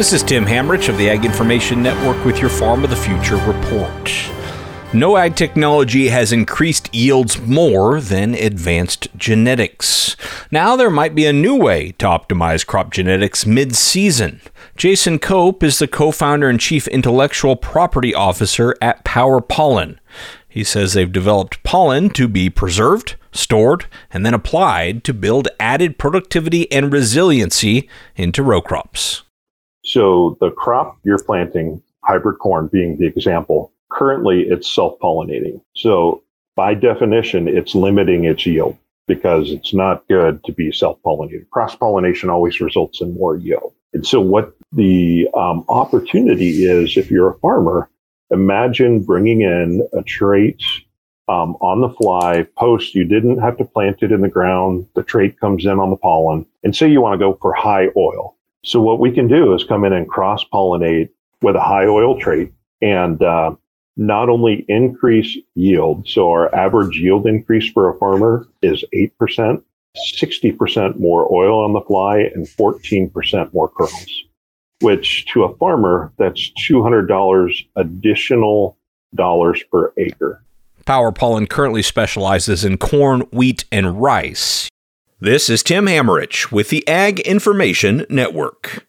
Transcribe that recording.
This is Tim Hammerich of the Ag Information Network with your Farm of the Future report. No ag technology has increased yields more than advanced genetics. Now there might be a new way to optimize crop genetics mid season. Jason Cope is the co founder and chief intellectual property officer at PowerPollen. He says they've developed pollen to be preserved, stored, and then applied to build added productivity and resiliency into row crops. So, the crop you're planting, hybrid corn being the example, currently it's self pollinating. So, by definition, it's limiting its yield because it's not good to be self pollinated. Cross pollination always results in more yield. And so, what the um, opportunity is if you're a farmer imagine bringing in a trait um, on the fly post you didn't have to plant it in the ground the trait comes in on the pollen and say you want to go for high oil so what we can do is come in and cross pollinate with a high oil trait and uh, not only increase yield so our average yield increase for a farmer is 8% 60% more oil on the fly and 14% more kernels which to a farmer, that's $200 additional dollars per acre. PowerPollen currently specializes in corn, wheat, and rice. This is Tim Hammerich with the Ag Information Network.